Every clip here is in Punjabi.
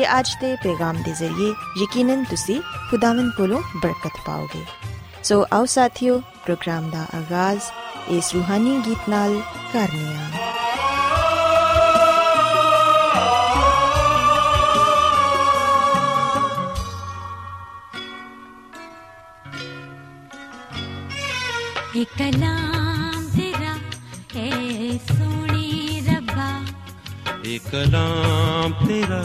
ਕਿ ਅੱਜ ਦੇ ਪੈਗਾਮ ਦੇ ਜ਼ਰੀਏ ਯਕੀਨਨ ਤੁਸੀਂ ਖੁਦਾਵੰਦ ਕੋਲੋਂ ਬਰਕਤ ਪਾਓਗੇ। ਸੋ ਆਓ ਸਾਥੀਓ ਪ੍ਰੋਗਰਾਮ ਦਾ ਆਗਾਜ਼ ਇਸ ਰੂਹਾਨੀ ਗੀਤ ਨਾਲ ਕਰਨੀ ਆ। ਇਹ ਕਲਾਮ ਤੇਰਾ ਐ ਸੋਹਣੇ ਰੱਬਾ। ਇਹ ਕਲਾਮ ਤੇਰਾ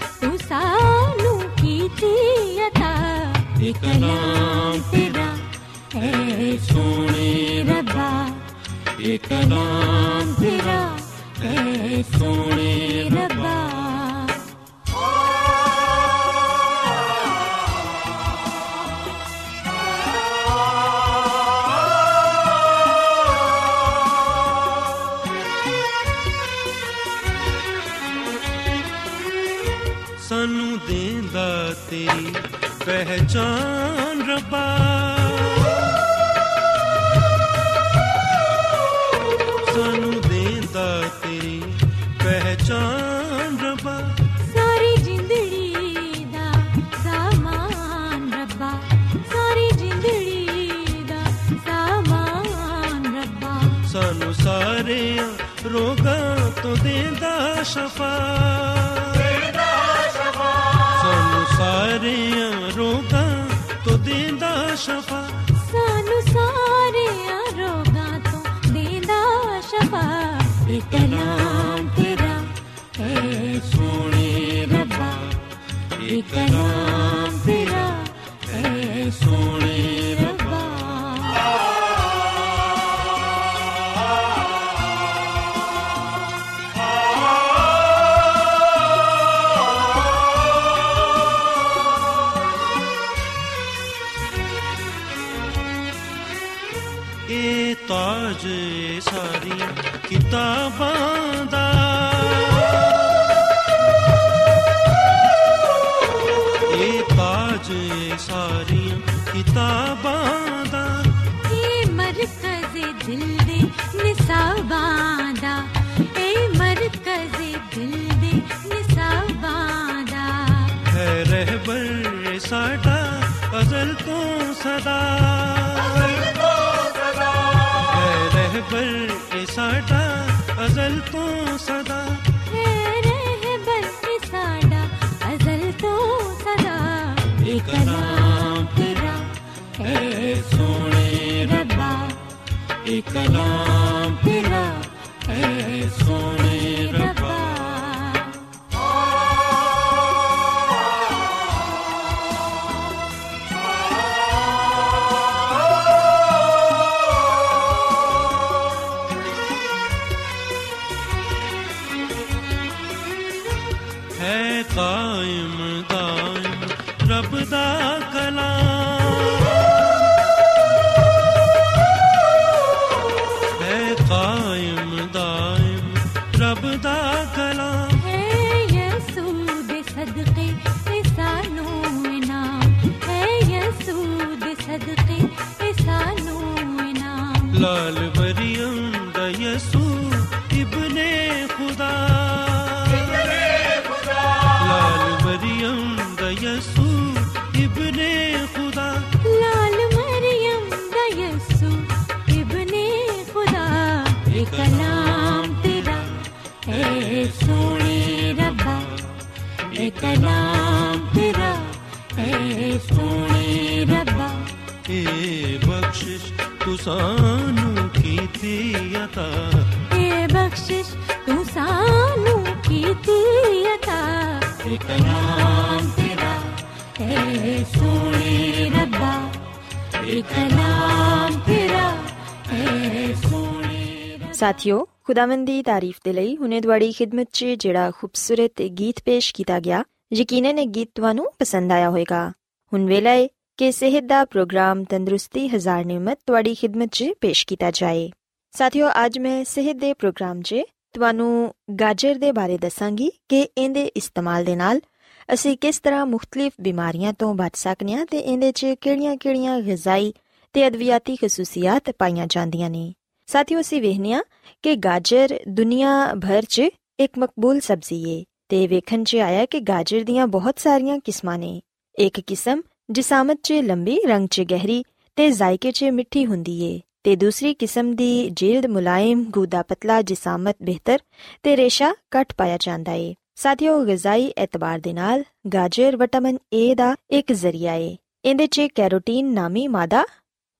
सानू कीती अता एक नाम तेरा है सोने रब्बा एक नाम तेरा है सोने रब्बा जान ਸੋਹਣੇ ਰੱਬਾ ਇਤਨਾ ਸਾਡਾ ਅਜ਼ਲ ਤੋਂ ਸਦਾ। ਹੈ ਰਹਿਬਰ ਸਾਡਾ ਅਜ਼ਲ ਤੋਂ ਸਦਾ। ਇੱਕ ਨਾਮ ਤੇਰਾ ਹੈ ਸੋਹਣੇ ਰੱਬਾ। ਇੱਕ ਨਾਮ ਤੇਰਾ ਹੈ लाल मरियम दयसू इबने खुदा लाल मरियम दयसू इबने खुदा लाल मरियम दयसू इबने खुदा ये कलाम तेरा ए सोने रब्बा ये कलाम तेरा ए सोने रब्बा ए बख्शिश तुसान कलाम तेरा है सोने रब्बा ए कलाम तेरा है सोने रब्बा ਸਾਥਿਓ ਖੁਦਾਵੰਦ ਦੀ ਤਾਰੀਫ ਦੇ ਲਈ ਹੁਣੇ ਤੁਹਾਡੀ ਖਿਦਮਤ 'ਚ ਜਿਹੜਾ ਖੂਬਸੂਰਤ ਗੀਤ ਪੇਸ਼ ਕੀਤਾ ਗਿਆ ਯਕੀਨਨ ਇਹ ਗੀਤ ਤੁਹਾਨੂੰ ਪਸੰਦ ਆਇਆ ਹੋਵੇਗਾ ਹੁਣ ਵੇਲਾ ਹੈ ਕਿ ਸਿਹਤ ਦਾ ਪ੍ਰੋਗਰਾਮ ਤੰਦਰੁਸਤੀ ਹਜ਼ਾਰ ਨਿਮਤ ਤੁਹਾਡੀ ਖਿਦਮਤ 'ਚ ਪੇਸ਼ ਕੀਤਾ ਜਾਏ ਸਾਥਿਓ ਅੱਜ ਮੈਂ ਸਿਹਤ ਦੇ ਪ੍ਰੋਗਰਾਮ 'ਚ ਤੁਹਾਨੂੰ ਗਾਜਰ ਦੇ ਬਾਰੇ ਦੱਸਾਂਗੀ ਕਿ ਇਹਦੇ ਇਸਤੇਮਾਲ ਦੇ ਨਾਲ ਅਸੀਂ ਕਿਸ ਤਰ੍ਹਾਂ ਮੁxtਲਿਫ ਬਿਮਾਰੀਆਂ ਤੋਂ ਬਚ ਸਕਨੇ ਹਾਂ ਤੇ ਇਹਦੇ 'ਚ ਕਿਹੜੀਆਂ-ਕਿਹੜੀਆਂ ਗਿਜ਼ਾਈ ਤੇ ਅਦਵਿਆਤੀ ਖਸੂਸੀਅਤ ਪਾਈਆਂ ਜਾਂਦੀਆਂ ਨੇ। ਸਾਥੀਓ, ਅਸੀਂ ਵੇਖਨੇ ਹਾਂ ਕਿ ਗਾਜਰ ਦੁਨੀਆ ਭਰ 'ਚ ਇੱਕ ਮਕਬੂਲ ਸਬਜ਼ੀ ਏ ਤੇ ਵੇਖਣ 'ਚ ਆਇਆ ਕਿ ਗਾਜਰ ਦੀਆਂ ਬਹੁਤ ਸਾਰੀਆਂ ਕਿਸਮਾਂ ਨੇ। ਇੱਕ ਕਿਸਮ ਜਿਸਾਮਤ 'ਚ ਲੰਬੀ, ਰੰਗ 'ਚ ਗਹਿਰੀ ਤੇ ਜ਼ਾਇਕੇ 'ਚ ਮਿੱਠੀ ਹੁੰਦੀ ਏ। ਤੇ ਦੂਸਰੀ ਕਿਸਮ ਦੀ ਜਿਲਦ ਮੁਲਾਇਮ, ਗੂਦਾ ਪਤਲਾ, ਜਿਸਾਮਤ, ਬਿਹਤਰ ਤੇ ਰੇਸ਼ਾ ਘੱਟ ਪਾਇਆ ਜਾਂਦਾ ਏ। ਸਾਥੀਓ, ਗਿਜ਼ਾਈ ਐਤਬਾਰ ਦੇ ਨਾਲ ਗਾਜਰ ਵਿਟਾਮਿਨ ਏ ਦਾ ਇੱਕ ਜ਼ਰੀਆ ਏ। ਇਹਦੇ 'ਚ ਕੈਰੋਟੀਨ ਨਾਮੀ ਮਾਦਾ,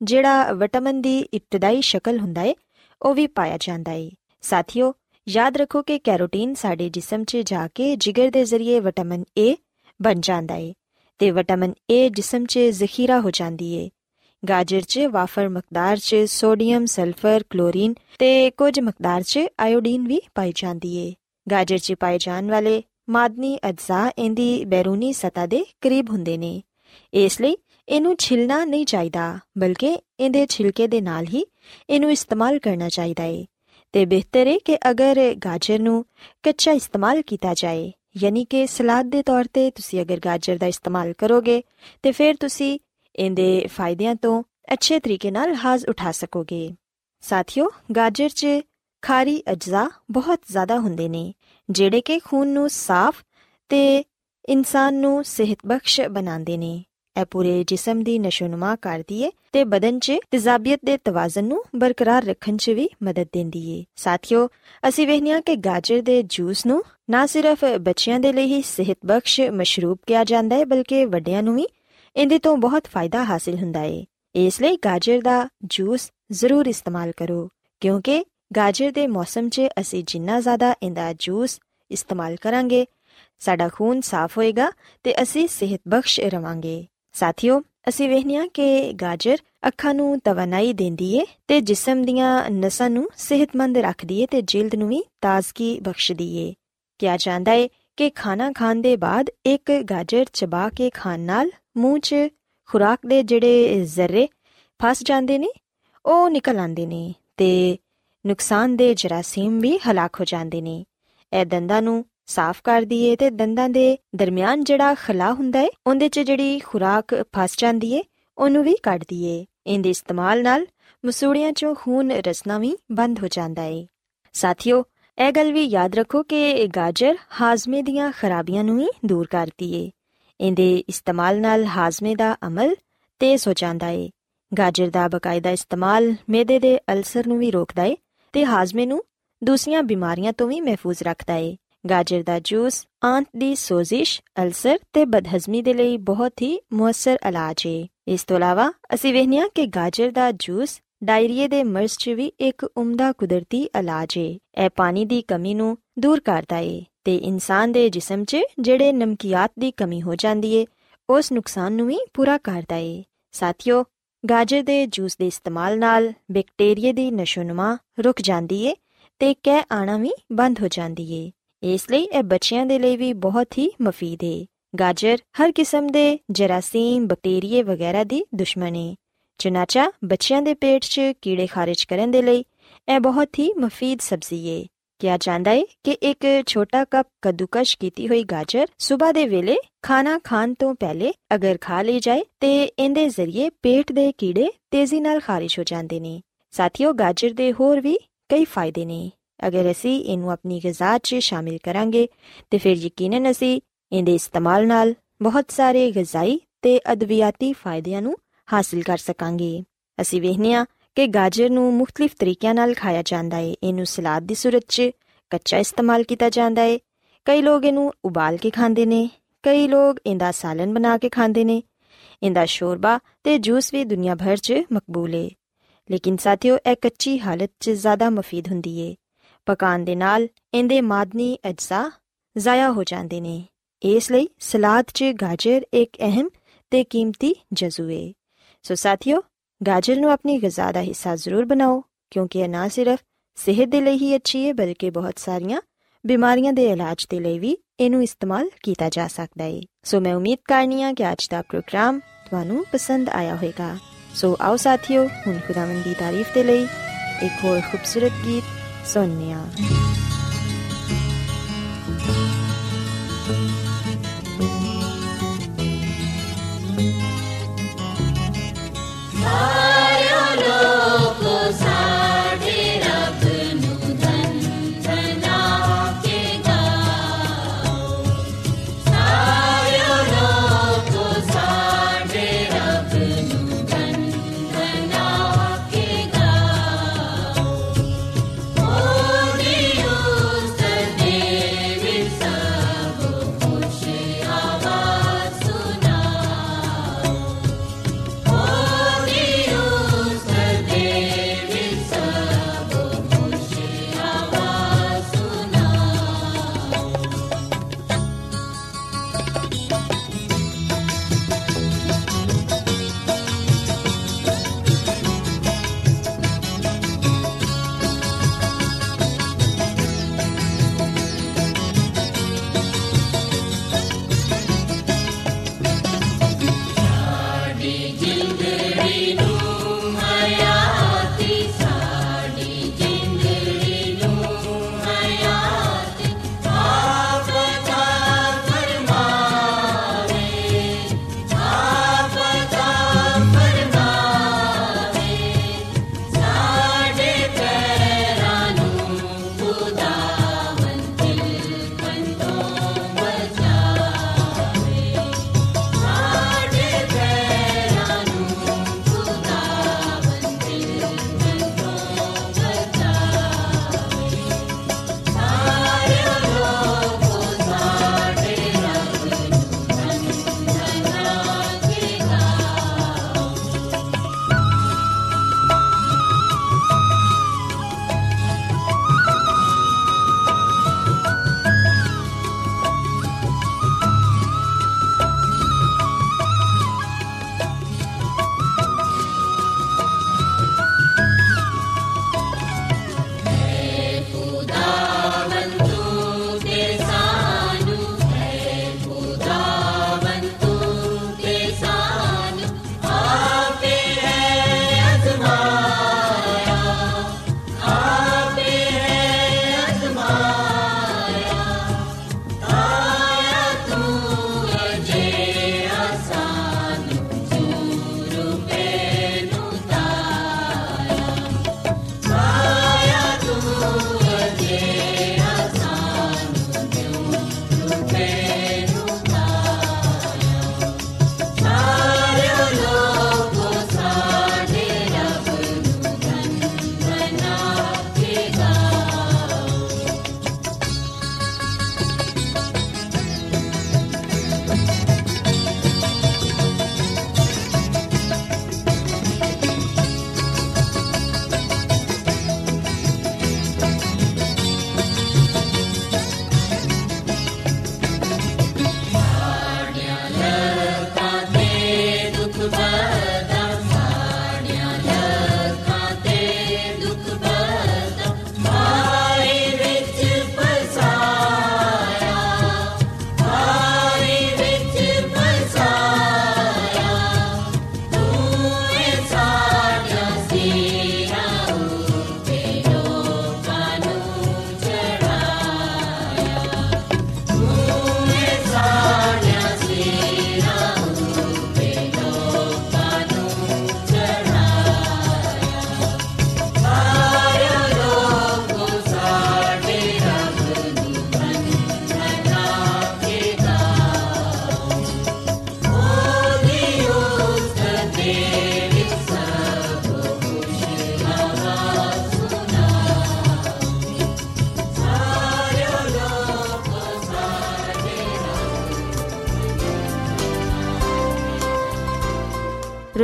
ਜਿਹੜਾ ਵਿਟਾਮਿਨ ਦੀ ਇਬਤਦਾਈ ਸ਼ਕਲ ਹੁੰਦਾ ਏ, ਉਹ ਵੀ ਪਾਇਆ ਜਾਂਦਾ ਏ। ਸਾਥੀਓ, ਯਾਦ ਰੱਖੋ ਕਿ ਕੈਰੋਟੀਨ ਸਾਡੇ ਜਿਸਮ 'ਚ ਜਾ ਕੇ ਜਿਗਰ ਦੇ ਜ਼ਰੀਏ ਵਿਟਾਮਿਨ ਏ ਬਣ ਜਾਂਦਾ ਏ ਤੇ ਵਿਟਾਮਿਨ ਏ ਜਿਸਮ 'ਚ ਜ਼ਖੀਰਾ ਹੋ ਜਾਂਦੀ ਏ। ਗਾਜਰ 'ਚ, ਵਾਫਰ ਮਕਦਾਰ 'ਚ, ਸੋਡੀਅਮ, ਸਲਫਰ, ਕਲੋਰੀਨ ਤੇ ਕੁਝ ਮਕਦਾਰ 'ਚ ਆਇਓਡੀਨ ਵੀ ਪਾਈ ਜਾਂਦੀ ਏ। ਗਾਜਰ 'ਚ ਪਾਏ ਜਾਣ ਵਾਲੇ ਮਾਦਨੀ ਅਜਜ਼ਾ ਇਹਦੀ ਬੈਰੂਨੀ ਸਤ੍ਹਾ ਦੇ ਕਰੀਬ ਹੁੰਦੇ ਨੇ। ਇਸ ਲਈ ਇਹਨੂੰ ਛਿਲਣਾ ਨਹੀਂ ਚਾਹੀਦਾ, ਬਲਕਿ ਇਹਦੇ ਛਿਲਕੇ ਦੇ ਨਾਲ ਹੀ ਇਹਨੂੰ ਇਸਤੇਮਾਲ ਕਰਨਾ ਚਾਹੀਦਾ ਏ। ਤੇ ਬਿਹਤਰ ਹੈ ਕਿ ਅਗਰ ਗਾਜਰ ਨੂੰ ਕੱਚਾ ਇਸਤੇਮਾਲ ਕੀਤਾ ਜਾਏ, ਯਾਨੀ ਕਿ ਸਲਾਦ ਦੇ ਤੌਰ ਤੇ ਤੁਸੀਂ ਅਗਰ ਗਾਜਰ ਦਾ ਇਸਤੇਮਾਲ ਕਰੋਗੇ, ਤੇ ਫਿਰ ਤੁਸੀਂ ਇਹਦੇ ਫਾਇਦਿਆਂ ਤੋਂ ਅੱਛੇ ਤਰੀਕੇ ਨਾਲ ਹਾਜ਼ ਉਠਾ ਸਕੋਗੇ। ਸਾਥੀਓ, ਗਾਜਰ 'ਚ ਖਾਰੀ ਅਜਜ਼ਾ ਬਹੁਤ ਜ਼ਿਆਦਾ ਹੁੰਦੇ ਨੇ, ਜਿਹੜੇ ਕਿ ਖੂਨ ਨੂੰ ਸਾਫ਼ ਤੇ ਇਨਸਾਨ ਨੂੰ ਸਿਹਤਬਖਸ਼ ਬਣਾਉਂਦੇ ਨੇ। ਇਹ ਪੂਰੇ ਜਿਸਮ ਦੀ ਨਸ਼ੋਨੁਮਾ ਕਰਦੀ ਏ ਤੇ ਬਦਨ 'ਚ ਤੇਜ਼ਾਬੀਅਤ ਦੇ ਤਵਾਜ਼ਨ ਨੂੰ ਬਰਕਰਾਰ ਰੱਖਣ 'ਚ ਵੀ ਮਦਦ ਦਿੰਦੀ ਏ। ਸਾਥੀਓ, ਅਸੀਂ ਵੇਖਿਆ ਕਿ ਗਾਜਰ ਦੇ ਜੂਸ ਨੂੰ ਨਾ ਸਿਰਫ ਬੱਚਿਆਂ ਦੇ ਲਈ ਹੀ ਸਿਹਤਬਖਸ਼ ਮਸ਼ਰੂਬ ਕਿਹਾ ਜਾਂਦਾ ਹੈ ਬਲਕਿ ਵੱਡਿਆਂ ਨੂੰ ਵੀ ਇਹਦੇ ਤੋਂ ਬਹੁਤ ਫਾਇਦਾ ਹਾਸਿਲ ਹੁੰਦਾ ਏ। ਇਸ ਲਈ ਗਾਜਰ ਦਾ ਜੂਸ ਜ਼ਰੂਰ ਇਸਤੇਮਾਲ ਕਰੋ, ਕਿਉਂਕਿ ਗਾਜਰ ਦੇ ਮੌਸਮ 'ਚ ਅਸੀਂ ਜਿੰਨਾ ਜ਼ਿਆਦਾ ਇਹਦਾ ਜੂਸ ਇਸਤੇਮਾਲ ਕਰਾਂਗੇ, ਸਾਡਾ ਖੂਨ ਸਾਫ਼ ਹੋਏਗਾ ਤੇ ਅਸੀਂ ਸਿਹਤਬਖਸ਼ ਰਵਾਂਗੇ। ਸਾਥੀਓ, ਅਸੀਂ ਵੇਖਿਆ ਕਿ ਗਾਜਰ ਅੱਖਾਂ ਨੂੰ ਤਵਨਾਈ ਦਿੰਦੀ ਏ ਤੇ ਜਿਸਮ ਦੀਆਂ ਨਸਾਂ ਨੂੰ ਸਿਹਤਮੰਦ ਰੱਖਦੀ ਏ ਤੇ ਜਿਲਦ ਨੂੰ ਵੀ ਤਾਜ਼ਗੀ ਬਖਸ਼ਦੀ ਏ। ਕਿਹਾ ਜਾਂਦਾ ਏ ਕਿ ਖਾਣਾ ਖਾਣ ਦੇ ਬਾਅਦ ਇੱਕ ਗਾਜਰ ਚਬਾ ਕੇ ਖਾਣ ਨਾਲ ਮੂੰਹ 'ਚ ਖੁਰਾਕ ਦੇ ਜਿਹੜੇ ਜ਼ਰਰੇ ਫਸ ਜਾਂਦੇ ਨੇ, ਉਹ ਨਿਕਲ ਆਉਂਦੇ ਨੇ ਤੇ ਨੁਕਸਾਨਦੇ ਜਰਾਸੀਮ ਵੀ ਹਲਾਕ ਹੋ ਜਾਂਦੇ ਨੇ। ਇਹ ਦੰਦਾਂ ਨੂੰ ਸਾਫ਼ ਕਰਦੀ ਏ ਤੇ ਦੰਦਾਂ ਦੇ ਦਰਮਿਆਨ ਜਿਹੜਾ ਖਲਾ ਹੁੰਦਾ ਏ, ਉਹਦੇ 'ਚ ਜਿਹੜੀ ਖੁਰਾਕ ਫਸ ਜਾਂਦੀ ਏ, ਉਹਨੂੰ ਵੀ ਕੱਢਦੀ ਏ ਇਹਦੇ ਇਸਤੇਮਾਲ ਨਾਲ ਮਸੂੜਿਆਂ 'ਚੋਂ ਖੂਨ ਰਸਨਾ ਵੀ ਬੰਦ ਹੋ ਜਾਂਦਾ ਏ। ਸਾਥੀਓ, ਇਹ ਗੱਲ ਵੀ ਯਾਦ ਰੱਖੋ ਕਿ ਗਾਜਰ ਹਾਜ਼ਮੇ ਦੀਆਂ ਖਰਾਬੀਆਂ ਨੂੰ ਵੀ ਦੂਰ ਕਰਦੀ ਏ। ਇਹਦੇ ਇਸਤੇਮਾਲ ਨਾਲ ਹਾਜ਼ਮੇ ਦਾ ਅਮਲ ਤੇਜ਼ ਹੋ ਜਾਂਦਾ ਏ। ਗਾਜਰ ਦਾ ਬਕਾਇਦਾ ਇਸਤੇਮਾਲ ਮੇਦੇ ਦੇ ਅਲਸਰ ਨੂੰ ਵੀ ਰੋਕਦਾ ਏ ਤੇ ਹਾਜ਼ਮੇ ਨੂੰ ਦੂਸਰੀਆਂ ਬਿਮਾਰੀਆਂ ਤੋਂ ਵੀ ਮਹਿਫੂਜ਼ ਰੱਖਦਾ ਏ। ਗਾਜਰ ਦਾ ਜੂਸ, ਆਂਤ ਦੀ ਸੋਜ਼ਿਸ਼, ਅਲਸਰ ਤੇ ਬਦਹਜ਼ਮੀ ਦੇ ਲਈ ਬਹੁਤ ਹੀ ਮੁਅੱਸਰ ਇਲਾਜ ਏ। ਇਸ ਤੋਂ ਇਲਾਵਾ ਅਸੀਂ ਵੇਖਿਆ ਕਿ ਗਾਜਰ ਦਾ ਜੂਸ ਡਾਇਰੀਏ ਦੇ ਮਰਜ਼ 'ਚ ਵੀ ਇੱਕ ਉਮਦਾ ਕੁਦਰਤੀ ਇਲਾਜ ਏ। ਇਹ ਪਾਣੀ ਦੀ ਕਮੀ ਨੂੰ ਦੂਰ ਕਰਦਾ ਏ। ਤੇ ਇਨਸਾਨ ਦੇ ਜਿਸਮ 'ਚ ਜਿਹੜੇ ਨਮਕੀਆਤ ਦੀ ਕਮੀ ਹੋ ਜਾਂਦੀ ਏ, ਉਸ ਨੁਕਸਾਨ ਨੂੰ ਵੀ ਪੂਰਾ ਕਰਦਾ ਏ। ਸਾਥੀਓ, ਗਾਜਰ ਦੇ ਜੂਸ ਦੇ ਇਸਤੇਮਾਲ ਨਾਲ ਬੈਕਟੀਰੀਆ ਦੀ ਨਸ਼ੋਨੁਮਾ ਰੁਕ ਜਾਂਦੀ ਏ ਤੇ ਕਹਿ ਆਣਾ ਵੀ ਬੰਦ ਹੋ ਜਾਂਦੀ ਏ। ਇਸ ਲਈ ਇਹ ਬੱਚਿਆਂ ਦੇ ਲਈ ਵੀ ਬਹੁਤ ਹੀ ਮਫੀਦ ਏ। ਗਾਜਰ ਹਰ ਕਿਸਮ ਦੇ ਜਰਾਸੀਮ, ਬੈਕਟੀਰੀਏ ਵਗੈਰਾ ਦੀ ਦੁਸ਼ਮਣ ਏ। ਚਨਾਚਾ ਬੱਚਿਆਂ ਦੇ ਪੇਟ 'ਚ ਕੀੜੇ ਖਾਰਿਜ ਕਰਨ ਦੇ ਲਈ ਇਹ ਬਹੁਤ ਹੀ ਮਫੀਦ ਸਬਜ਼ੀ ਏ। ਕਿਹਾ ਜਾਂਦਾ ਏ ਕਿ ਇੱਕ ਛੋਟਾ ਕੱਪ ਕੱਦੂਕਸ਼ ਕੀਤੀ ਹੋਈ ਗਾਜਰ ਸਵੇਰ ਦੇ ਵੇਲੇ ਖਾਣਾ ਖਾਣ ਤੋਂ ਪਹਿਲੇ ਅਗਰ ਖਾ ਲਈ ਜਾਏ ਤੇ ਇਹਦੇ ਜ਼ਰੀਏ ਪੇਟ ਦੇ ਕੀੜੇ ਤੇਜ਼ੀ ਨਾਲ ਖਾਰਿਜ ਹੋ ਜਾਂਦੇ ਨੇ। ਸਾਥੀਓ, ਗਾਜਰ ਦੇ ਹੋਰ ਵੀ ਕਈ ਫਾਇਦੇ ਨੇ। ਅਗਰ ਅਸੀਂ ਇਹਨੂੰ ਆਪਣੀ ਗਿਜ਼ਾ 'ਚ ਸ਼ਾਮਿਲ ਕਰਾਂਗੇ, ਤੇ ਫਿਰ ਯਕੀਨਨ ਅਸੀਂ ਇਹਦੇ ਇਸਤੇਮਾਲ ਨਾਲ ਬਹੁਤ ਸਾਰੇ ਗਿਜ਼ਾਈ ਤੇ ਅਦਵਿਆਤੀ ਫਾਇਦਿਆਂ ਨੂੰ ਹਾਸਲ ਕਰ ਸਕਾਂਗੇ। ਅਸੀਂ ਵੇਖਨੇ ਆ ਕਿ ਗਾਜਰ ਨੂੰ ਮੁxtਲਿਫ ਤਰੀਕਿਆਂ ਨਾਲ ਖਾਇਆ ਜਾਂਦਾ ਹੈ ਇਹਨੂੰ ਸਲਾਦ ਦੀ ਸੂਰਤ 'ਚ ਕੱਚਾ ਇਸਤੇਮਾਲ ਕੀਤਾ ਜਾਂਦਾ ਹੈ ਕਈ ਲੋਕ ਇਹਨੂੰ ਉਬਾਲ ਕੇ ਖਾਂਦੇ ਨੇ ਕਈ ਲੋਕ ਇਹਦਾ ਸਾਲਨ ਬਣਾ ਕੇ ਖਾਂਦੇ ਨੇ ਇਹਦਾ ਸ਼ੋਰਬਾ ਤੇ ਜੂਸ ਵੀ ਦੁਨੀਆ ਭਰ 'ਚ ਮਕਬੂਲ ਹੈ ਲੇਕਿਨ ਸਾਥੀਓ ਇਹ ਕੱਚੀ ਹਾਲਤ 'ਚ ਜ਼ਿਆਦਾ ਮਫੀਦ ਹੁੰਦੀ ਏ ਪਕਾਉਣ ਦੇ ਨਾਲ ਇਹਦੇ ਮਾਦਨੀ ਅਜਜ਼ਾ ਜ਼ਾਇਆ ਹੋ ਜਾਂਦੇ ਨੇ ਇਸ ਲਈ ਸਲਾਦ 'ਚ ਗਾਜਰ ਇੱਕ ਅਹਿਮ ਤੇ ਕੀਮਤੀ ਜਜ਼ੂ ਏ ਸੋ ਸਾਥੀਓ ਗਾਜਰ ਨੂੰ ਆਪਣੀ ਗਿਜ਼ਾ ਦਾ ਹਿੱਸਾ ਜ਼ਰੂਰ ਬਣਾਓ ਕਿਉਂਕਿ ਇਹ ਨਾ ਸਿਰਫ ਸਿਹਤ ਦੇ ਲਈ ਹੀ ਅੱਛੀ ਹੈ ਬਲਕਿ ਬਹੁਤ ਸਾਰੀਆਂ ਬਿਮਾਰੀਆਂ ਦੇ ਇਲਾਜ ਦੇ ਲਈ ਵੀ ਇਹਨੂੰ ਇਸਤੇਮਾਲ ਕੀਤਾ ਜਾ ਸਕਦਾ ਹੈ ਸੋ ਮੈਂ ਉਮੀਦ ਕਰਨੀ ਆ ਕਿ ਅੱਜ ਦਾ ਪ੍ਰੋਗਰਾਮ ਤੁਹਾਨੂੰ ਪਸੰਦ ਆਇਆ ਹੋਵੇਗਾ ਸੋ ਆਓ ਸਾਥੀਓ ਹੁਣ ਖੁਦਾਵੰਦ ਦੀ ਤਾਰੀਫ ਦੇ ਲਈ ਇੱਕ ਹੋਰ ਖੂਬਸੂਰਤ ਗੀਤ ਸੁਣਨੇ ਆ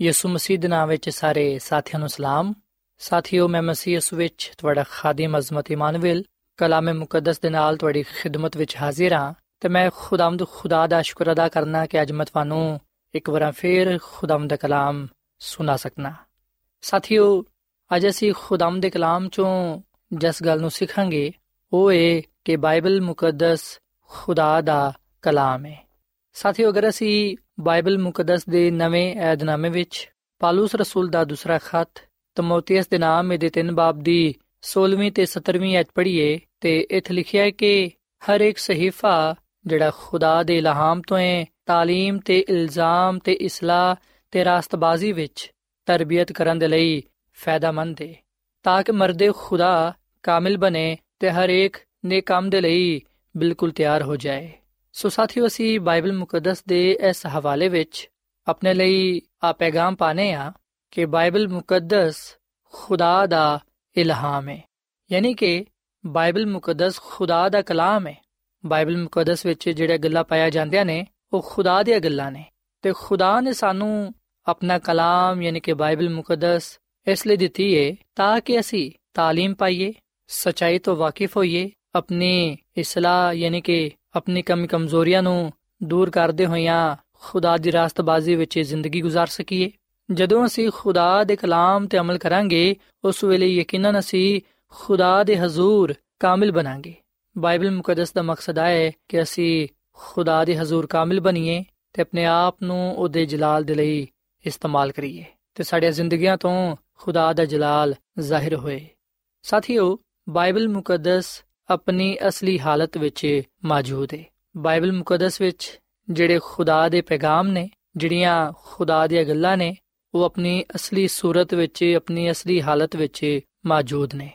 ਯਿਸੂ ਮਸੀਹ ਦੇ ਨਾਮ ਵਿੱਚ ਸਾਰੇ ਸਾਥੀਆਂ ਨੂੰ ਸਲਾਮ। ਸਾਥੀਓ, ਮੈਂ ਮਸੀਹ ਯਿਸੂ ਵਿੱਚ ਤੁਹਾਡਾ ਖਾਦਮ ਅਜ਼ਮਤ ਇਮਾਨੁਅਲ ਕਲਾਮੇ ਮੁਕੱਦਸ ਦੇ ਨਾਲ ਤੁਹਾਡੀ ਖਿਦਮਤ ਵਿੱਚ ਹਾਜ਼ਰ ਹਾਂ ਤੇ ਮੈਂ ਖੁਦਾਵੰਦ ਖੁਦਾ ਦਾ ਸ਼ੁਕਰ ਅਦਾ ਕਰਨਾ ਕਿ ਅੱਜ ਮੈਂ ਤੁਹਾਨੂੰ ਇੱਕ ਵਾਰ ਫੇਰ ਖੁਦਾਵੰਦ ਦਾ ਕਲਾਮ ਸੁਣਾ ਸਕਣਾ ਸਾਥੀਓ, ਅੱਜ ਅਸੀਂ ਖੁਦਾਵੰਦ ਦੇ ਕਲਾਮ ਚੋਂ ਜਿਸ ਗੱਲ ਨੂੰ ਸਿੱਖਾਂਗੇ, ਉਹ ਇਹ ਕਿ ਬਾਈਬਲ ਮੁਕੱਦਸ ਖੁਦਾ ਦਾ ਕਲਾਮ ਹੈ। ਸਾਥੀਓ ਅਗਰ ਅਸੀਂ ਬਾਈਬਲ ਮੁਕੱਦਸ ਦੇ ਨਵੇਂ ਏਧਨਾਮੇ ਵਿੱਚ ਪਾਲੂਸ ਰਸੂਲ ਦਾ ਦੂਸਰਾ ਖੱਤ ਤਮੋਥੀਅਸ ਦੇ ਨਾਮ ਦੇ ਤਿੰਨ ਬਾਬ ਦੀ 16ਵੀਂ ਤੇ 17ਵੀਂ ਐਤ ਪੜ੍ਹੀਏ ਤੇ ਇੱਥੇ ਲਿਖਿਆ ਹੈ ਕਿ ਹਰ ਇੱਕ ਸਹੀਫਾ ਜਿਹੜਾ ਖੁਦਾ ਦੇ ਇਲਹਾਮ ਤੋਂ ਹੈ تعلیم ਤੇ ਇਲਜ਼ਾਮ ਤੇ ਇਸਲਾਹ ਤੇ ਰਾਸਤਬਾਜ਼ੀ ਵਿੱਚ ਤਰਬੀਅਤ ਕਰਨ ਦੇ ਲਈ ਫਾਇਦਾਮੰਦ ਹੈ ਤਾਂ ਕਿ ਮਰਦੇ ਖੁਦਾ ਕਾਮਿਲ ਬਣੇ ਤੇ ਹਰ ਇੱਕ ਨੇ ਕੰਮ ਦੇ ਲਈ ਬਿਲਕੁਲ ਤਿਆਰ ਹੋ ਜਾਏ ਸੋ ਸਾਥੀਓ ਅਸੀਂ ਬਾਈਬਲ ਮੁਕੱਦਸ ਦੇ ਇਸ ਹਵਾਲੇ ਵਿੱਚ ਆਪਣੇ ਲਈ ਆ ਪੈਗਾਮ ਪਾਣੇ ਆ ਕਿ ਬਾਈਬਲ ਮੁਕੱਦਸ ਖੁਦਾ ਦਾ ਇਲਹਾਮ ਹੈ ਯਾਨੀ ਕਿ ਬਾਈਬਲ ਮੁਕੱਦਸ ਖੁਦਾ ਦਾ ਕਲਾਮ ਹੈ ਬਾਈਬਲ ਮੁਕੱਦਸ ਵਿੱਚ ਜਿਹੜੇ ਗੱਲਾਂ ਪਾਇਆ ਜਾਂਦੀਆਂ ਨੇ ਉਹ ਖੁਦਾ ਦੀਆਂ ਗੱਲਾਂ ਨੇ ਤੇ ਖੁਦਾ ਨੇ ਸਾਨੂੰ ਆਪਣਾ ਕਲਾਮ ਯਾਨੀ ਕਿ ਬਾਈਬਲ ਮੁਕੱਦਸ ਇਸ ਲਈ ਦਿੱਤੀ ਹੈ ਤਾਂ ਕਿ ਅਸੀਂ تعلیم ਪਾਈਏ ਸਚਾਈ ਤੋਂ ਵਾਕਿਫ ਹੋਈਏ ਆਪਣੀ ਇਸਲਾਹ ਯਾਨੀ ਕਿ ਆਪਣੀ ਕਮੀ ਕਮਜ਼ੋਰੀਆਂ ਨੂੰ ਦੂਰ ਕਰਦੇ ਹੋਇਆਂ ਖੁਦਾ ਦੀ ਰਾਸਤਬਾਜ਼ੀ ਵਿੱਚ ਜ਼ਿੰਦਗੀ گزار ਸਕੀਏ ਜਦੋਂ ਅਸੀਂ ਖੁਦਾ ਦੇ ਕਲਾਮ ਤੇ ਅਮਲ ਕਰਾਂਗੇ ਉਸ ਵੇਲੇ ਯਕੀਨਨ ਅਸੀਂ ਖੁਦਾ ਦੇ ਹਜ਼ੂਰ ਕਾਮਿਲ ਬਣਾਂਗੇ ਬਾਈਬਲ ਮੁਕੱਦਸ ਦਾ ਮਕਸਦ ਹੈ ਕਿ ਅਸੀਂ ਖੁਦਾ ਦੇ ਹਜ਼ੂਰ ਕਾਮਿਲ ਬਣੀਏ ਤੇ ਆਪਣੇ ਆਪ ਨੂੰ ਉਹਦੇ ਜਲਾਲ ਦੇ ਲਈ ਇਸਤੇਮਾਲ ਕਰੀਏ ਤੇ ਸਾਡੀਆਂ ਜ਼ਿੰਦਗੀਆਂ ਤੋਂ ਖੁਦਾ ਦਾ ਜਲਾਲ ਜ਼ਾਹਿਰ ਹੋਏ ਸਾਥੀਓ ਬਾਈਬਲ ਮੁਕੱਦਸ ਆਪਣੀ ਅਸਲੀ ਹਾਲਤ ਵਿੱਚ ਮੌਜੂਦ ਹੈ ਬਾਈਬਲ ਮੁਕੱਦਸ ਵਿੱਚ ਜਿਹੜੇ ਖੁਦਾ ਦੇ ਪੈਗਾਮ ਨੇ ਜਿਹੜੀਆਂ ਖੁਦਾ ਦੀਆਂ ਗੱਲਾਂ ਨੇ ਉਹ ਆਪਣੀ ਅਸਲੀ ਸੂਰਤ ਵਿੱਚ ਆਪਣੀ ਅਸਲੀ ਹਾਲਤ ਵਿੱਚ ਮੌਜੂਦ ਨੇ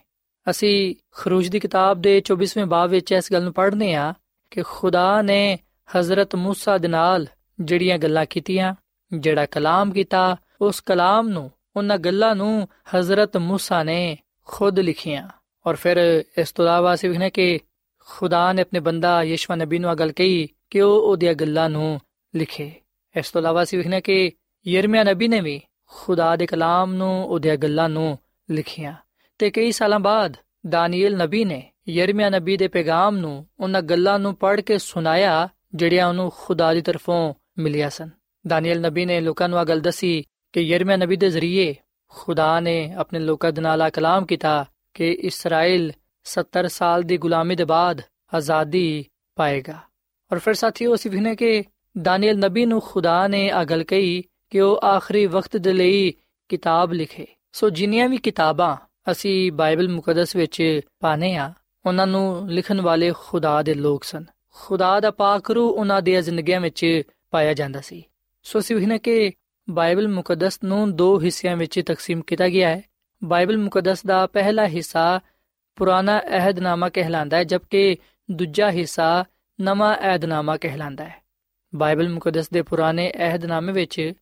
ਅਸੀਂ ਖਰੂਜ ਦੀ ਕਿਤਾਬ ਦੇ 24ਵੇਂ ਬਾਬ ਵਿੱਚ ਇਸ ਗੱਲ ਨੂੰ ਪੜ੍ਹਨੇ ਆ ਕਿ ਖੁਦਾ ਨੇ ਹਜ਼ਰਤ موسی ਦੇ ਨਾਲ ਜਿਹੜੀਆਂ ਗੱਲਾਂ ਕੀਤੀਆਂ ਜਿਹੜਾ ਕਲਾਮ ਕੀਤਾ ਉਸ ਕਲਾਮ ਨੂੰ ਉਹਨਾਂ ਗੱਲਾਂ ਨੂੰ ਹਜ਼ਰਤ موسی ਨੇ ਖੁਦ ਲਿਖੀਆਂ ਔਰ ਫਿਰ ਇਸ ਤੋਂ ਇਲਾਵਾ ਅਸੀਂ ਵੇਖਨੇ ਕਿ ਖੁਦਾ ਨੇ ਆਪਣੇ ਬੰਦਾ ਯਿਸੂ ਨਬੀ ਨੂੰ ਗੱਲ ਕਹੀ ਕਿ ਉਹ ਉਹਦੀਆਂ ਗੱਲਾਂ ਨੂੰ ਲਿਖੇ ਇਸ ਤੋਂ ਇਲਾਵਾ ਅਸੀਂ ਵੇਖਨੇ ਕਿ ਯਰਮੀਆ ਨਬੀ ਨੇ ਵੀ ਖੁਦਾ ਦੇ ਕਲਾਮ ਨੂੰ ਉਹਦੀਆਂ ਗੱਲਾਂ ਨੂੰ ਲਿਖੀਆਂ ਤੇ ਕਈ ਸਾਲਾਂ ਬਾਅਦ ਦਾਨੀਏਲ ਨਬੀ ਨੇ ਯਰਮੀਆ ਨਬੀ ਦੇ ਪੈਗਾਮ ਨੂੰ ਉਹਨਾਂ ਗੱਲਾਂ ਨੂੰ ਪੜ੍ਹ ਕੇ ਸੁਣਾਇਆ ਜਿਹੜੀਆਂ ਉਹਨੂੰ ਖੁਦਾ ਦੀ ਤਰਫੋਂ ਮਿਲੀਆਂ ਸਨ ਦਾਨੀਏਲ ਨਬੀ ਨੇ ਲੋਕਾਂ ਨੂੰ ਇਹ ਗੱਲ ਦੱਸੀ ਕਿ ਯਰਮੀਆ ਨਬੀ ਦੇ ਜ਼ਰੀਏ ਖੁਦਾ ਨੇ ਆਪਣੇ ਲੋਕਾਂ ਦੇ ਨਾਲ ਕਲਾਮ ਕੀਤਾ ਕਿ ਇਸਰਾਇਲ 70 ਸਾਲ ਦੀ ਗੁਲਾਮੀ ਦੇ ਬਾਅਦ ਆਜ਼ਾਦੀ ਪਾਏਗਾ। ਔਰ ਫਿਰ ਸਾਥੀਓ, ਅਸੀਂ ਵਿਖਨੇ ਕਿ ਦਾਨੀਏਲ ਨਬੀ ਨੂੰ ਖੁਦਾ ਨੇ ਇਹ ਗੱਲ ਕਹੀ ਕਿ ਉਹ ਆਖਰੀ ਵਕਤ ਦੇ ਲਈ ਕਿਤਾਬ ਲਿਖੇ। ਸੋ ਜਿੰਨੀਆਂ ਵੀ ਕਿਤਾਬਾਂ ਅਸੀਂ ਬਾਈਬਲ ਮੁਕੱਦਸ ਵਿੱਚ ਪਾਨੇ ਆ ਉਹਨਾਂ ਨੂੰ ਲਿਖਣ ਵਾਲੇ ਖੁਦਾ ਦੇ ਲੋਕ ਸਨ। ਖੁਦਾ ਦਾ ਪਾਕ ਰੂ ਉਹਨਾਂ ਦੀਆਂ ਜ਼ਿੰਦਗੀਆਂ ਵਿੱਚ ਪਾਇਆ ਜਾਂਦਾ ਸੀ। ਸੋ ਅਸੀਂ ਵਹਨੇ ਕਿ ਬਾਈਬਲ ਮੁਕੱਦਸ ਨੂੰ ਦੋ ਹਿੱਸਿਆਂ ਵਿੱਚ ਤਕਸੀਮ ਕੀਤਾ ਗਿਆ ਹੈ। ਬਾਈਬਲ ਮੁਕੱਦਸ ਦਾ ਪਹਿਲਾ ਹਿੱਸਾ ਪੁਰਾਣਾ ਅਹਿਦਨਾਮਾ ਕਹਿਲਾਂਦਾ ਹੈ, ਜਦਕਿ ਦੂਜਾ ਹਿੱਸਾ ਨਵਾਂ ਅਹਿਦਨਾਮਾ ਕਹਿਲਾਂਦਾ ਹੈ। ਬਾਈਬਲ ਮੁਕੱਦਸ ਦੇ ਪੁਰਾਣੇ ਅਹਿਦਨਾਮੇ ਵਿੱਚ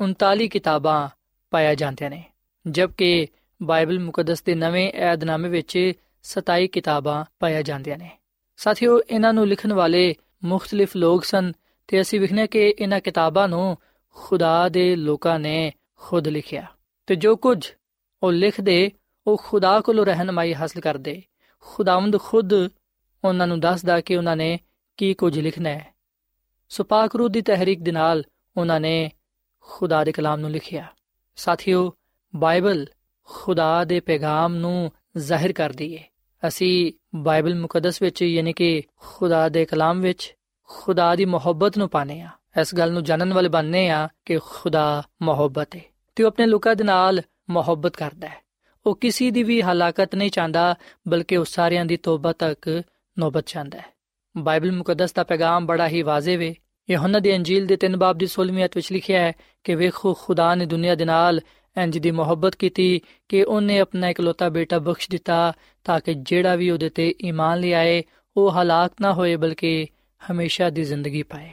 39 ਕਿਤਾਬਾਂ ਪਾਇਆ ਜਾਂਦੀਆਂ ਨੇ, ਜਦਕਿ ਬਾਈਬਲ ਮੁਕੱਦਸ ਦੇ ਨਵੇਂ ਏਧਨਾਮੇ ਵਿੱਚ 27 ਕਿਤਾਬਾਂ ਪਾਇਆ ਜਾਂਦੀਆਂ ਨੇ। ਸਾਥੀਓ, ਇਹਨਾਂ ਨੂੰ ਲਿਖਣ ਵਾਲੇ ਮੁxtਲਿਫ ਲੋਕ ਸਨ ਤੇ ਅਸੀਂ ਵਿਖਨੇ ਕਿ ਇਹਨਾਂ ਕਿਤਾਬਾਂ ਨੂੰ ਖੁਦਾ ਦੇ ਲੋਕਾਂ ਨੇ ਖੁਦ ਲਿਖਿਆ। ਤੇ ਜੋ ਕੁਝ ਉਹ ਲਿਖਦੇ, ਉਹ ਖੁਦਾ ਕੋਲੋਂ ਰਹਿਨਮਾਈ ਹਾਸਲ ਕਰਦੇ। ਖੁਦਾਵੰਦ ਖੁਦ ਉਹਨਾਂ ਨੂੰ ਦੱਸਦਾ ਕਿ ਉਹਨਾਂ ਨੇ ਕੀ ਕੁਝ ਲਿਖਣਾ ਹੈ। ਸੋ ਪਾਕ ਰੂਹ ਦੀ ਤਹਿਰੀਕ ਦੇ ਨਾਲ ਉਹਨਾਂ ਨੇ ਖੁਦਾ ਦੇ ਕਲਾਮ ਨੂੰ ਲਿਖਿਆ। ਸਾਥੀਓ, ਬਾਈਬਲ ਖੁਦਾ ਦੇ ਪੈਗਾਮ ਨੂੰ ਜ਼ਾਹਿਰ ਕਰਦੀ ਹੈ ਅਸੀਂ ਬਾਈਬਲ ਮੁਕੱਦਸ ਵਿੱਚ, ਯਾਨੀ ਕਿ ਖੁਦਾ ਦੇ ਕਲਾਮ ਵਿੱਚ ਖੁਦਾ ਦੀ ਮੁਹੱਬਤ ਨੂੰ ਪਾਣੇ ਆ ਇਸ ਗੱਲ ਨੂੰ ਜਾਣਨ ਵਾਲੇ ਬਣਨੇ ਆ ਕਿ ਖੁਦਾ ਮੁਹੱਬਤ ਹੈ ਤੇ ਉਹ ਆਪਣੇ ਲੋਕਾਂ ਦੇ ਨਾਲ ਮੁਹੱਬਤ ਕਰਦਾ ਹੈ। ਉਹ ਕਿਸੇ ਦੀ ਵੀ ਹਲਾਕਤ ਨਹੀਂ ਚਾਹੁੰਦਾ, ਬਲਕਿ ਉਹ ਸਾਰਿਆਂ ਦੀ ਤੋਬਾ ਤੱਕ ਨੌਬਤ ਚਾਹੁੰਦਾ ਹੈ। ਬਾਈਬਲ ਮੁਕੱਦਸ ਦਾ ਪੈਗਾਮ ਬੜਾ ਹੀ ਵਾਜ਼ਿਹ ਹੈ ਯਹੋਨਾ ਦੀ ਅੰਜੀਲ ਦੇ 3 ਬਾਬ ਦੀ 16ਵੀਂ ਅਧ ਵਿੱਚ ਲਿਖਿਆ ਹੈ ਕਿ ਵੇਖੋ, ਖੁਦਾ ਨੇ ਦੁਨੀਆ ਦੇ ਨਾਲ ਇੰਜ ਦੀ ਮੁਹੱਬਤ ਕੀਤੀ ਕਿ ਉਹਨੇ ਆਪਣਾ ਇਕਲੌਤਾ ਬੇਟਾ ਬਖਸ਼ ਦਿੱਤਾ ਤਾਂ ਕਿ ਜਿਹੜਾ ਵੀ ਉਹਦੇ ਤੇ ਈਮਾਨ ਲਿਆਏ ਉਹ ਹਲਾਕ ਨਾ ਹੋਏ, ਬਲਕਿ ਹਮੇਸ਼ਾ ਦੀ ਜ਼ਿੰਦਗੀ ਪਾਏ।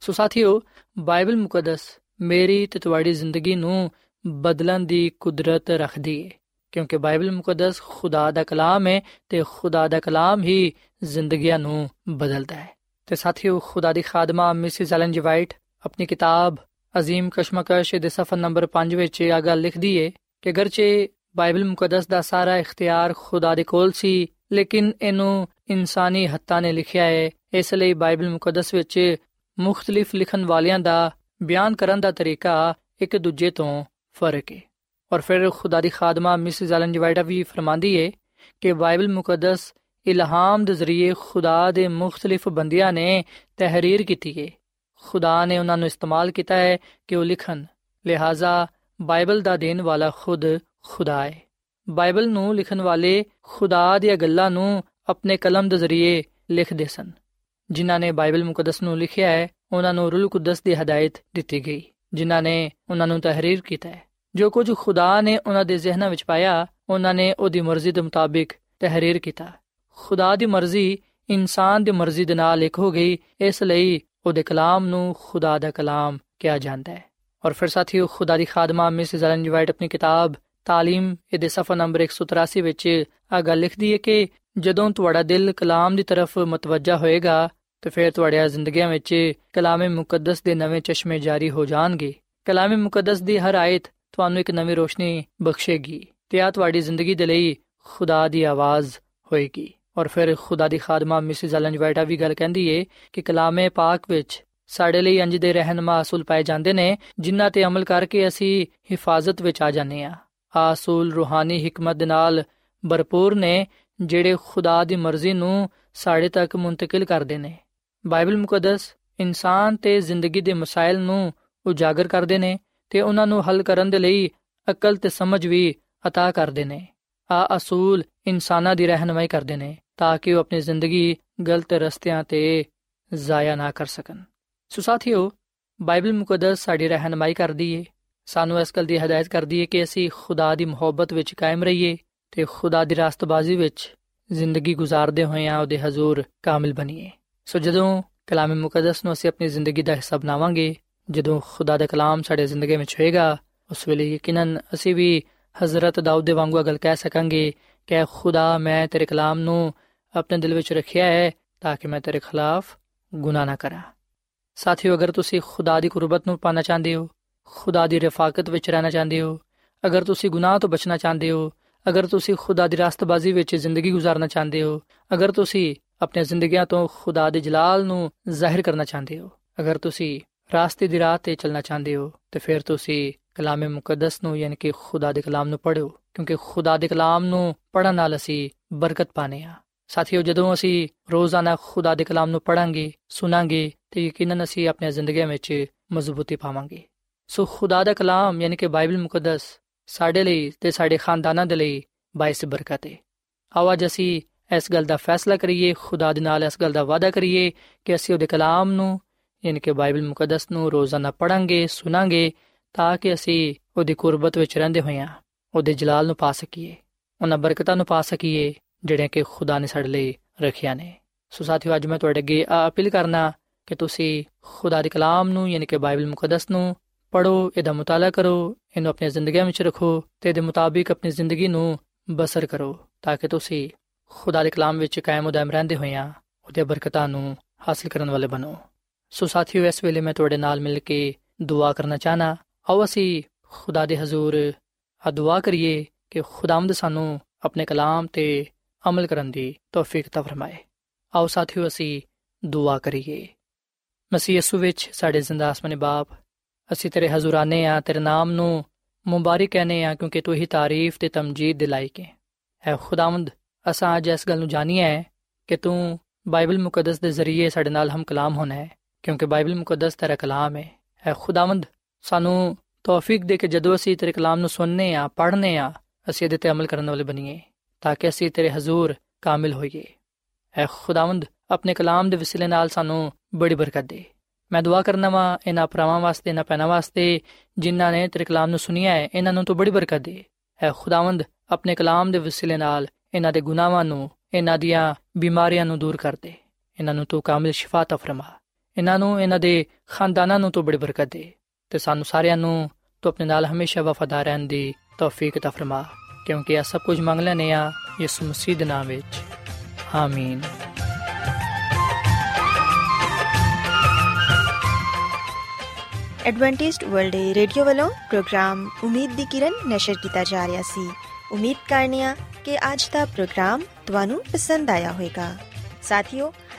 ਸੋ ਸਾਥੀਓ, ਬਾਈਬਲ ਮੁਕੱਦਸ ਮੇਰੀ ਤੇ ਤੁਹਾਡੀ ਜ਼ਿੰਦਗੀ ਨੂੰ ਬਦਲਣ ਦੀ ਕੁਦਰਤ ਰੱਖਦੀ ਹੈ ਕਿਉਂਕਿ ਬਾਈਬਲ ਮੁਕੱਦਸ ਖੁਦਾ ਦਾ ਕਲਾਮ ਹੈ ਤੇ ਖੁਦਾ ਦਾ ਕਲਾਮ ਹੀ ਜ਼ਿੰਦਗੀਆਂ ਨੂੰ ਬਦਲਦਾ ਹੈ ਤੇ ਸਾਥੀਓ ਖੁਦਾ ਦੀ ਖਾਦਮਾ ਮਿਸਿਸ ਐਲਨ ਜੀ ਵਾਈਟ ਆਪਣੀ ਕਿਤਾਬ ਅਜ਼ੀਮ ਕਸ਼ਮਕਸ਼ ਦੇ ਸਫਾ ਨੰਬਰ 5 ਵਿੱਚ ਇਹ ਗੱਲ ਲਿਖਦੀ ਹੈ ਕਿ ਗਰਚੇ ਬਾਈਬਲ ਮੁਕੱਦਸ ਦਾ ਸਾਰਾ ਇਖਤਿਆਰ ਖੁਦਾ ਦੇ ਕੋਲ ਸੀ ਲੇਕਿਨ ਇਹਨੂੰ ਇਨਸਾਨੀ ਹੱਥਾਂ ਨੇ ਲਿਖਿਆ ਹੈ ਇਸ ਲਈ ਬਾਈਬਲ ਮੁਕੱਦਸ ਵਿੱਚ ਮੁxtਲਿਫ ਲਿਖਣ ਵਾਲਿਆਂ ਦਾ ਬਿਆਨ ਕਰਨ ਦਾ ਤਰੀਕਾ ਇੱਕ ਦੂਜੇ ਤੋਂ ਫ਼ਰਕ ਹੈ ਔਰ ਫਿਰ ਖੁਦਾ ਦੀ ਖਾਦਮਾ ਮਿਸਿਸ ਐਲਨ ਜਵਾਈਡਾ ਵੀ ਫਰਮਾਂਦੀ ਹੈ ਕਿ ਬਾਈਬਲ ਮੁਕੱਦਸ ਇਲਹਾਮ ਦੇ ਜ਼ਰੀਏ ਖੁਦਾ ਦੇ ਮੁxtਲਿਫ ਬੰਦਿਆਂ ਨੇ ਤਹਿਰੀਰ ਕੀਤੀ ਹੈ ਖੁਦਾ ਨੇ ਉਹਨਾਂ ਨੂੰ ਇਸਤੇਮਾਲ ਕੀਤਾ ਹੈ ਕਿ ਉਹ ਲਿਖਣ ਲਿਹਾਜ਼ਾ ਬਾਈਬਲ ਦਾ ਦੇਣ ਵਾਲਾ ਖੁਦ ਖੁਦਾ ਹੈ ਬਾਈਬਲ ਨੂੰ ਲਿਖਣ ਵਾਲੇ ਖੁਦਾ ਦੀਆਂ ਗੱਲਾਂ ਨੂੰ ਆਪਣੇ ਕਲਮ ਦੇ ਜ਼ਰੀਏ ਲਿਖਦੇ ਸਨ ਜਿਨ੍ਹਾਂ ਨੇ ਬਾਈਬਲ ਮੁਕੱਦਸ ਨੂੰ ਲਿਖਿਆ ਹੈ ਉਹਨਾਂ ਨੂੰ ਰੂਲ ਕੁਦਸ ਦੀ ਹਦਾਇਤ ਦਿੱਤੀ ਗਈ ਜਿਨ੍ਹਾਂ ਨੇ ਉਹਨਾਂ ਨੂੰ ਤਹਿਰੀਰ ਕੀਤਾ ਹੈ ਜੋ ਕੁਝ ਖੁਦਾ ਨੇ ਉਹਨਾਂ ਦੇ ਜ਼ਿਹਨਾਂ ਵਿੱਚ ਪਾਇਆ, ਉਹਨਾਂ ਨੇ ਉਹਦੀ ਮਰਜ਼ੀ ਦੇ ਮੁਤਾਬਿਕ ਤਹਿਰੀਰ ਕੀਤਾ। ਖੁਦਾ ਦੀ ਮਰਜ਼ੀ ਇਨਸਾਨ ਦੀ ਮਰਜ਼ੀ ਦੇ ਨਾਲ ਇੱਕ ਹੋ ਗਈ, ਇਸ ਲਈ ਉਹਦੇ ਕਲਾਮ ਨੂੰ ਖੁਦਾ ਦਾ ਕਲਾਮ ਕਿਹਾ ਜਾਂਦਾ ਹੈ। ਔਰ ਫਿਰ ਸਾਥੀਓ, ਖੁਦਾ ਦੀ ਖਾਦਮਾ ਮਿਸਿਸ ਐਲਨ ਜਵਾਈਟ ਆਪਣੀ ਕਿਤਾਬ ਤਾਲੀਮ, ਇਹਦੇ ਸਫਾ ਨੰਬਰ 183 ਵਿੱਚ ਆ ਗੱਲ ਲਿਖਦੀ ਹੈ ਕਿ ਜਦੋਂ ਤੁਹਾਡਾ ਦਿਲ ਕਲਾਮ ਦੀ ਤਰਫ ਮਤਵਜਾ ਹੋਏਗਾ, ਤੇ ਫਿਰ ਤੁਹਾਡੀਆਂ ਜ਼ਿੰਦਗੀਆਂ ਵਿੱਚ ਕਲਾਮੇ ਮੁਕੱਦਸ ਦੇ ਨਵੇਂ ਚਸ਼ਮੇ ਜਾਰੀ ਹੋ ਜਾਣਗੇ। ਕਲਾਮੇ ਮੁਕੱਦਸ ਦੀ ਹਰ ਆਇਤ ਤੁਹਾਨੂੰ ਇੱਕ ਨਵੀਂ ਰੋਸ਼ਨੀ ਬਖਸ਼ੇਗੀ ਤੇ ਆ ਤੁਹਾਡੀ ਜ਼ਿੰਦਗੀ ਦੇ ਲਈ ਖੁਦਾ ਦੀ ਆਵਾਜ਼ ਹੋਏਗੀ। ਔਰ ਫਿਰ ਖੁਦਾ ਦੀ ਖਾਦਮਾ ਮਿਸਿਸ ਐਲਨ ਵਾਈਟਾ ਵੀ ਗੱਲ ਕਹਿੰਦੀ ਏ ਕਿ ਕਲਾਮੇ ਪਾਕ ਵਿੱਚ ਸਾਡੇ ਲਈ ਅੰਜ ਦੇ ਰਹਿਨਮਾ ਅਸੂਲ ਪਾਏ ਜਾਂਦੇ ਨੇ, ਜਿਨ੍ਹਾਂ ਤੇ ਅਮਲ ਕਰਕੇ ਅਸੀਂ ਹਿਫਾਜ਼ਤ ਵਿੱਚ ਆ ਜਾਂਦੇ ਆ ਆ ਅਸੂਲ ਰੂਹਾਨੀ ਹਕਮਤ ਦੇ ਨਾਲ ਭਰਪੂਰ ਨੇ, ਜਿਹੜੇ ਖੁਦਾ ਦੀ ਮਰਜ਼ੀ ਨੂੰ ਸਾਡੇ ਤੱਕ ਮੁੰਤਕਿਲ ਕਰਦੇ ਨੇ। ਬਾਈਬਲ ਮੁਕੱਦਸ ਇਨਸਾਨ ਤੇ ਜ਼ਿੰਦਗੀ ਦੇ ਮਸਾਇਲ ਨੂੰ ਉਜਾਗਰ ਕਰਦੇ ਨੇ ਤੇ ਉਹਨਾਂ ਨੂੰ ਹੱਲ ਕਰਨ ਦੇ ਲਈ ਅਕਲ ਤੇ ਸਮਝ ਵੀ عطا ਕਰਦੇ ਨੇ। ਆ ਅਸੂਲ ਇਨਸਾਨਾਂ ਦੀ ਰਹਿਨਮਾਈ ਕਰਦੇ ਨੇ ਤਾਂ ਕਿ ਉਹ ਆਪਣੀ ਜ਼ਿੰਦਗੀ ਗਲਤ ਰਸਤਿਆਂ ਤੇ ਜ਼ਾਇਆ ਨਾ ਕਰ ਸਕਣ। ਸੋ ਸਾਥੀਓ, ਬਾਈਬਲ ਮੁਕੱਦਸ ਸਾਡੀ ਰਹਿਨਮਾਈ ਕਰਦੀ ਏ। ਸਾਨੂੰ ਇਸ ਗੱਲ ਦੀ ਹਦਾਇਤ ਕਰਦੀ ਏ ਕਿ ਅਸੀਂ ਖੁਦਾ ਦੀ ਮੁਹੱਬਤ ਵਿੱਚ ਕਾਇਮ ਰਹੀਏ ਤੇ ਖੁਦਾ ਦੀ ਰਾਸਤਬਾਜ਼ੀ ਵਿੱਚ ਜ਼ਿੰਦਗੀ گزارਦੇ ਹੋਏ ਆ ਉਹਦੇ ਹਜ਼ੂਰ ਕਾਮਿਲ ਬਣੀਏ। ਸੋ ਜਦੋਂ ਕਲਾਮ ਮੁਕੱਦਸ ਨੂੰ ਅਸੀਂ ਆਪਣੀ ਜ਼ਿੰਦਗੀ ਦਾ ਹਿੱਸਾ ਬਣਾਵਾਂਗੇ ਜਦੋਂ ਖੁਦਾ ਦਾ ਕਲਾਮ ਸਾਡੇ ਜ਼ਿੰਦਗੀ ਵਿੱਚ ਹੋਏਗਾ, ਉਸ ਵੇਲੇ ਯਕੀਨਨ ਅਸੀਂ ਵੀ ਹਜ਼ਰਤ ਦਾਊਦ ਦੇ ਵਾਂਗੂ ਗੱਲ ਕਹਿ ਸਕਾਂਗੇ ਕਿ ਖੁਦਾ, ਮੈਂ ਤੇਰੇ ਕਲਾਮ ਨੂੰ ਆਪਣੇ ਦਿਲ ਵਿੱਚ ਰੱਖਿਆ ਹੈ ਤਾਂ ਕਿ ਮੈਂ ਤੇਰੇ ਖਿਲਾਫ ਗੁਨਾਹ ਨਾ ਕਰਾਂ। ਸਾਥੀਓ, ਅਗਰ ਤੁਸੀਂ ਖੁਦਾ ਦੀ ਕੁਰਬਤ ਨੂੰ ਪਾਣਾ ਚਾਹੁੰਦੇ ਹੋ, ਖੁਦਾ ਦੀ ਰਫਾਕਤ ਵਿੱਚ ਰਹਿਣਾ ਚਾਹੁੰਦੇ ਹੋ, ਅਗਰ ਤੁਸੀਂ ਗੁਨਾਹ ਤੋਂ ਬਚਣਾ ਚਾਹੁੰਦੇ ਹੋ, ਅਗਰ ਤੁਸੀਂ ਖੁਦਾ ਦੀ ਰਾਸਤਬਾਜ਼ੀ ਵਿੱਚ ਜ਼ਿੰਦਗੀ گزارਣਾ ਚਾਹੁੰਦੇ ਹੋ, ਅਗਰ ਤੁਸੀਂ ਆਪਣੀਆਂ ਜ਼ਿੰਦਗੀਆਂ ਤੋਂ ਖੁਦਾ ਦੇ ਜਲਾਲ ਨੂੰ ਜ਼ਾਹਿਰ ਕਰਨਾ ਚਾਹੁੰਦੇ ਹੋ, ਅਗਰ ਤੁਸੀਂ ਰਾਸਤੇ ਦੀ ਰਾਹ ਤੇ ਚੱਲਣਾ ਚਾਹੁੰਦੇ ਹੋ, ਤੇ ਫਿਰ ਤੁਸੀਂ ਕਲਾਮੇ ਮੁਕੱਦਸ ਨੂੰ, ਯਾਨੀ ਕਿ ਖੁਦਾ ਦੇ ਕਲਾਮ ਨੂੰ ਪੜ੍ਹੋ, ਕਿਉਂਕਿ ਖੁਦਾ ਦੇ ਕਲਾਮ ਨੂੰ ਪੜਨ ਨਾਲ ਅਸੀਂ ਬਰਕਤ ਪਾਣੇ ਆ ਸਾਥੀਓ, ਜਦੋਂ ਅਸੀਂ ਰੋਜ਼ਾਨਾ ਖੁਦਾ ਦੇ ਕਲਾਮ ਨੂੰ ਪੜਾਂਗੇ ਸੁਣਾਂਗੇ, ਤੇ ਯਕੀਨਨ ਅਸੀਂ ਆਪਣੀ ਜ਼ਿੰਦਗੀ ਵਿੱਚ ਮਜ਼ਬੂਤੀ ਪਾਵਾਂਗੇ। ਸੋ ਖੁਦਾ ਦਾ ਕਲਾਮ, ਯਾਨੀ ਕਿ ਬਾਈਬਲ ਮੁਕੱਦਸ, ਸਾਡੇ ਲਈ ਤੇ ਸਾਡੇ ਖਾਨਦਾਨਾਂ ਦੇ ਲਈ ਬਾਇਸ ਬਰਕਤ ਹੈ ਆਵਾਜ਼ ਅਸੀਂ ਇਸ ਗੱਲ ਦਾ ਫੈਸਲਾ ਕਰੀਏ, ਖੁਦਾ ਦੇ ਨਾਲ ਇਸ ਗੱਲ ਦਾ ਵਾਅਦਾ ਕਰੀਏ ਕਿ ਅਸੀਂ ਉਹਦੇ ਕਲਾਮ ਨੂੰ ਯਾਨੀ ਕਿ ਬਾਈਬਲ ਮੁਕੱਦਸ ਨੂੰ ਰੋਜ਼ਾਨਾ ਪੜਾਂਗੇ ਸੁਣਾਂਗੇ ਤਾਂ ਕਿ ਅਸੀਂ ਉਹਦੀ ਕੁਰਬਤ ਵਿੱਚ ਰਹਿੰਦੇ ਹੋਈਆਂ ਉਹਦੇ ਜਲਾਲ ਨੂੰ ਪਾ ਸਕੀਏ, ਉਹਨਾਂ ਬਰਕਤਾਂ ਨੂੰ ਪਾ ਸਕੀਏ ਜਿਹੜੀਆਂ ਕਿ ਖੁਦਾ ਨੇ ਸਾਡੇ ਲਈ ਰੱਖਿਆ ਨੇ। ਸੋ ਸਾਥੀਓ, ਅੱਜ ਮੈਂ ਤੁਹਾਡੇ ਅੱਗੇ ਆ ਅਪੀਲ ਕਰਨਾ ਕਿ ਤੁਸੀਂ ਖੁਦਾ ਦੇ ਕਲਾਮ ਨੂੰ ਯਾਨੀ ਕਿ ਬਾਈਬਲ ਮੁਕੱਦਸ ਨੂੰ ਪੜੋ ਇਹਦਾ ਮਤਾਲਾ ਕਰੋ, ਇਹਨੂੰ ਆਪਣੀ ਜ਼ਿੰਦਗੀ ਵਿੱਚ ਰੱਖੋ ਤੇ ਇਹਦੇ ਮੁਤਾਬਿਕ ਆਪਣੀ ਜ਼ਿੰਦਗੀ ਨੂੰ ਬਸਰ ਕਰੋ ਤਾਂ ਕਿ ਤੁਸੀਂ ਖੁਦਾ ਦੇ ਕਲਾਮ ਵਿੱਚ ਕਾਇਮ ਉਦਾਇਮ ਰਹਿੰਦੇ ਹੋਈਆਂ ਉਹਦੇ ਬਰਕਤਾਂ ਨੂੰ ਹਾਸਲ ਕਰਨ ਵਾਲੇ ਬਣੋ। ਸੋ ਸਾਥੀਓ, ਇਸ ਵੇਲੇ ਮੈਂ ਤੁਹਾਡੇ ਨਾਲ ਮਿਲ ਕੇ ਦੁਆ ਕਰਨਾ ਚਾਹਨਾ। ਆਓ ਅਸੀਂ ਖੁਦਾ ਦੇ ਹਜ਼ੂਰ, ਆ ਦੁਆ ਕਰੀਏ ਕਿ ਖੁਦਾਵੰਦ ਸਾਨੂੰ ਆਪਣੇ ਕਲਾਮ ਤੇ ਅਮਲ ਕਰਨ ਦੀ ਤੌਫੀਕ ਤਾ ਫਰਮਾਏ। ਆਓ ਸਾਥੀਓ, ਅਸੀਂ ਦੁਆ ਕਰੀਏ। ਮਸੀਹ ਯਸੂ ਵਿੱਚ ਸਾਡੇ ਜ਼ਿੰਦਾ ਆਸਮਾਨੀ ਬਾਪ, ਅਸੀਂ ਤੇਰੇ ਹਜ਼ੂਰਾਨੇ ਆ, ਤੇਰੇ ਨਾਮ ਨੂੰ ਮੁਬਾਰਕ ਕਹਨੇ ਆ, ਕਿਉਂਕਿ ਤੂੰ ਹੀ ਤਾਰੀਫ ਤੇ ਤਮਜੀਦ ਦੇ ਲਾਇਕ ਹੈ ਐ ਖੁਦਾਵੰਦ, ਅਸਾਂ ਅੱਜ ਇਸ ਗੱਲ ਨੂੰ ਜਾਣੀਏ ਹੈ ਕਿ ਤੂੰ ਬਾਈਬਲ ਮੁਕੱਦਸ ਦੇ ਜ਼ਰੀਏ ਸਾਡੇ ਨਾਲ ਹਮ ਕਲਾਮ ਹੋਣਾ। ਹੈ ਕਿਉਂਕਿ ਬਾਈਬਲ ਮੁਕੱਦਸ ਤੇਰਾ ਕਲਾਮ ਹੈ ਐ ਖੁਦਾਵੰਦ, ਸਾਨੂੰ ਤੌਫੀਕ ਦੇ ਕੇ ਜਦੋਂ ਅਸੀਂ ਤੇਰੇ ਕਲਾਮ ਨੂੰ ਸੁਣਨੇ ਆ, ਪੜ੍ਹਨੇ ਆ, ਅਸੀਂ ਇਹਦੇ ਤੇ ਅਮਲ ਕਰਨ ਵਾਲੇ ਬਣੀਏ, ਤਾਂ ਕਿ ਅਸੀਂ ਤੇਰੇ ਹਜ਼ੂਰ ਕਾਮਿਲ ਹੋਈਏ। ਐ ਖੁਦਾਵੰਦ, ਆਪਣੇ ਕਲਾਮ ਦੇ ਵਸਿਲੇ ਨਾਲ ਸਾਨੂੰ ਬੜੀ ਬਰਕਤ ਦੇ। ਮੈਂ ਦੁਆ ਕਰਨਾ ਵਾਂ, ਇਹਨਾਂ ਪਰਾਵਾਂ ਵਾਸਤੇ, ਇਹਨਾਂ ਪੈਨਾ ਵਾਸਤੇ, ਜਿਨ੍ਹਾਂ ਨੇ ਤੇਰੇ ਕਲਾਮ ਨੂੰ ਸੁਨਿਆ ਹੈ ਇਹਨਾਂ ਨੂੰ ਤੂੰ ਬੜੀ ਬਰਕਤ ਦੇ। ਐ ਖੁਦਾਵੰਦ, ਆਪਣੇ ਕਲਾਮ ਦੇ ਵਸਿਲੇ ਨਾਲ ਇਹਨਾਂ ਦੇ ਗੁਨਾਹਾਂ ਨੂੰ, ਇਹਨਾਂ ਦੀਆਂ ਬਿਮਾਰੀਆਂ ਨੂੰ ਦੂਰ ਕਰ ਦੇ। ਇਹਨਾਂ ਨੂੰ ਤੂੰ ਕਾਮਿਲ ਸ਼ਿਫਾ ਤਾ ਫਰਮਾ। ਇਹਨਾਂ ਨੂੰ, ਇਹਨਾਂ ਦੇ ਖਾਨਦਾਨਾਂ ਨੂੰ ਤੂੰ ਬੜੀ ਬਰਕਤ ਦੇ। ਤੇ ਸਾਨੂੰ ਸਾਰਿਆਂ ਨੂੰ ਤੂੰ ਆਪਣੇ ਨਾਲ ਹਮੇਸ਼ਾ ਵਫਾਦਾਰ ਰਹਿਣ ਦੀ ਤੌਫੀਕ ਤਾ ਫਰਮਾ, ਕਿਉਂਕਿ ਇਹ ਸਭ ਕੁਝ ਮੰਗ ਲੈਨੇ ਆ ਯਿਸੂ ਮਸੀਹ ਦੇ ਨਾਮ ਵਿੱਚ। ਆਮੀਨ। ਐਡਵੈਂਟਿਸਟ ਵਰਲਡ ਰੇਡੀਓ ਵੱਲੋਂ ਪ੍ਰੋਗਰਾਮ ਉਮੀਦ ਦੀ ਕਿਰਨ ਨਿਸ਼ਰ ਕੀਤਾ ਜਾ ਰਿਹਾ ਸੀ। ਉਮੀਦ ਕਰਨੀਆ ਕਿ ਅੱਜ ਦਾ ਪ੍ਰੋਗਰਾਮ ਤੁਹਾਨੂੰ ਪਸੰਦ ਆਇਆ ਹੋਵੇਗਾ। ਸਾਥੀਓ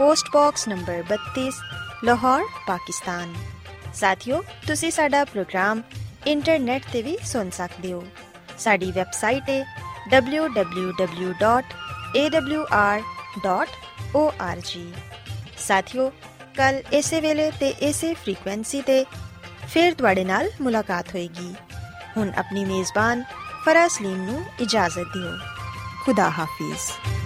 post box number 32 Lahore, Pakistan. ਸਾਥਿਓ, ਤੁਸੀਂ ਸਾਡਾ ਪ੍ਰੋਗਰਾਮ ਇੰਟਰਨੈਟ ਤੇ ਵੀ ਸੁਣ ਸਕਦੇ ਹੋ। ਸਾਡੀ ਵੈਬਸਾਈਟ ਹੈ www.awr.org ਸਾਥਿਓ, ਕੱਲ ਇਸੇ ਵੇਲੇ ਤੇ ਇਸੇ ਫ੍ਰੀਕੁਐਂਸੀ ਤੇ ਫੇਰ ਤੁਹਾਡੇ ਨਾਲ ਮੁਲਾਕਾਤ ਹੋਏਗੀ। ਹੁਣ ਆਪਣੀ ਮੇਜ਼ਬਾਨ ਫਰਾਜ਼ ਸਲੀਮ ਨੂੰ ਇਜਾਜ਼ਤ ਦਿਓ। ਖੁਦਾ ਹਾਫਿਜ਼।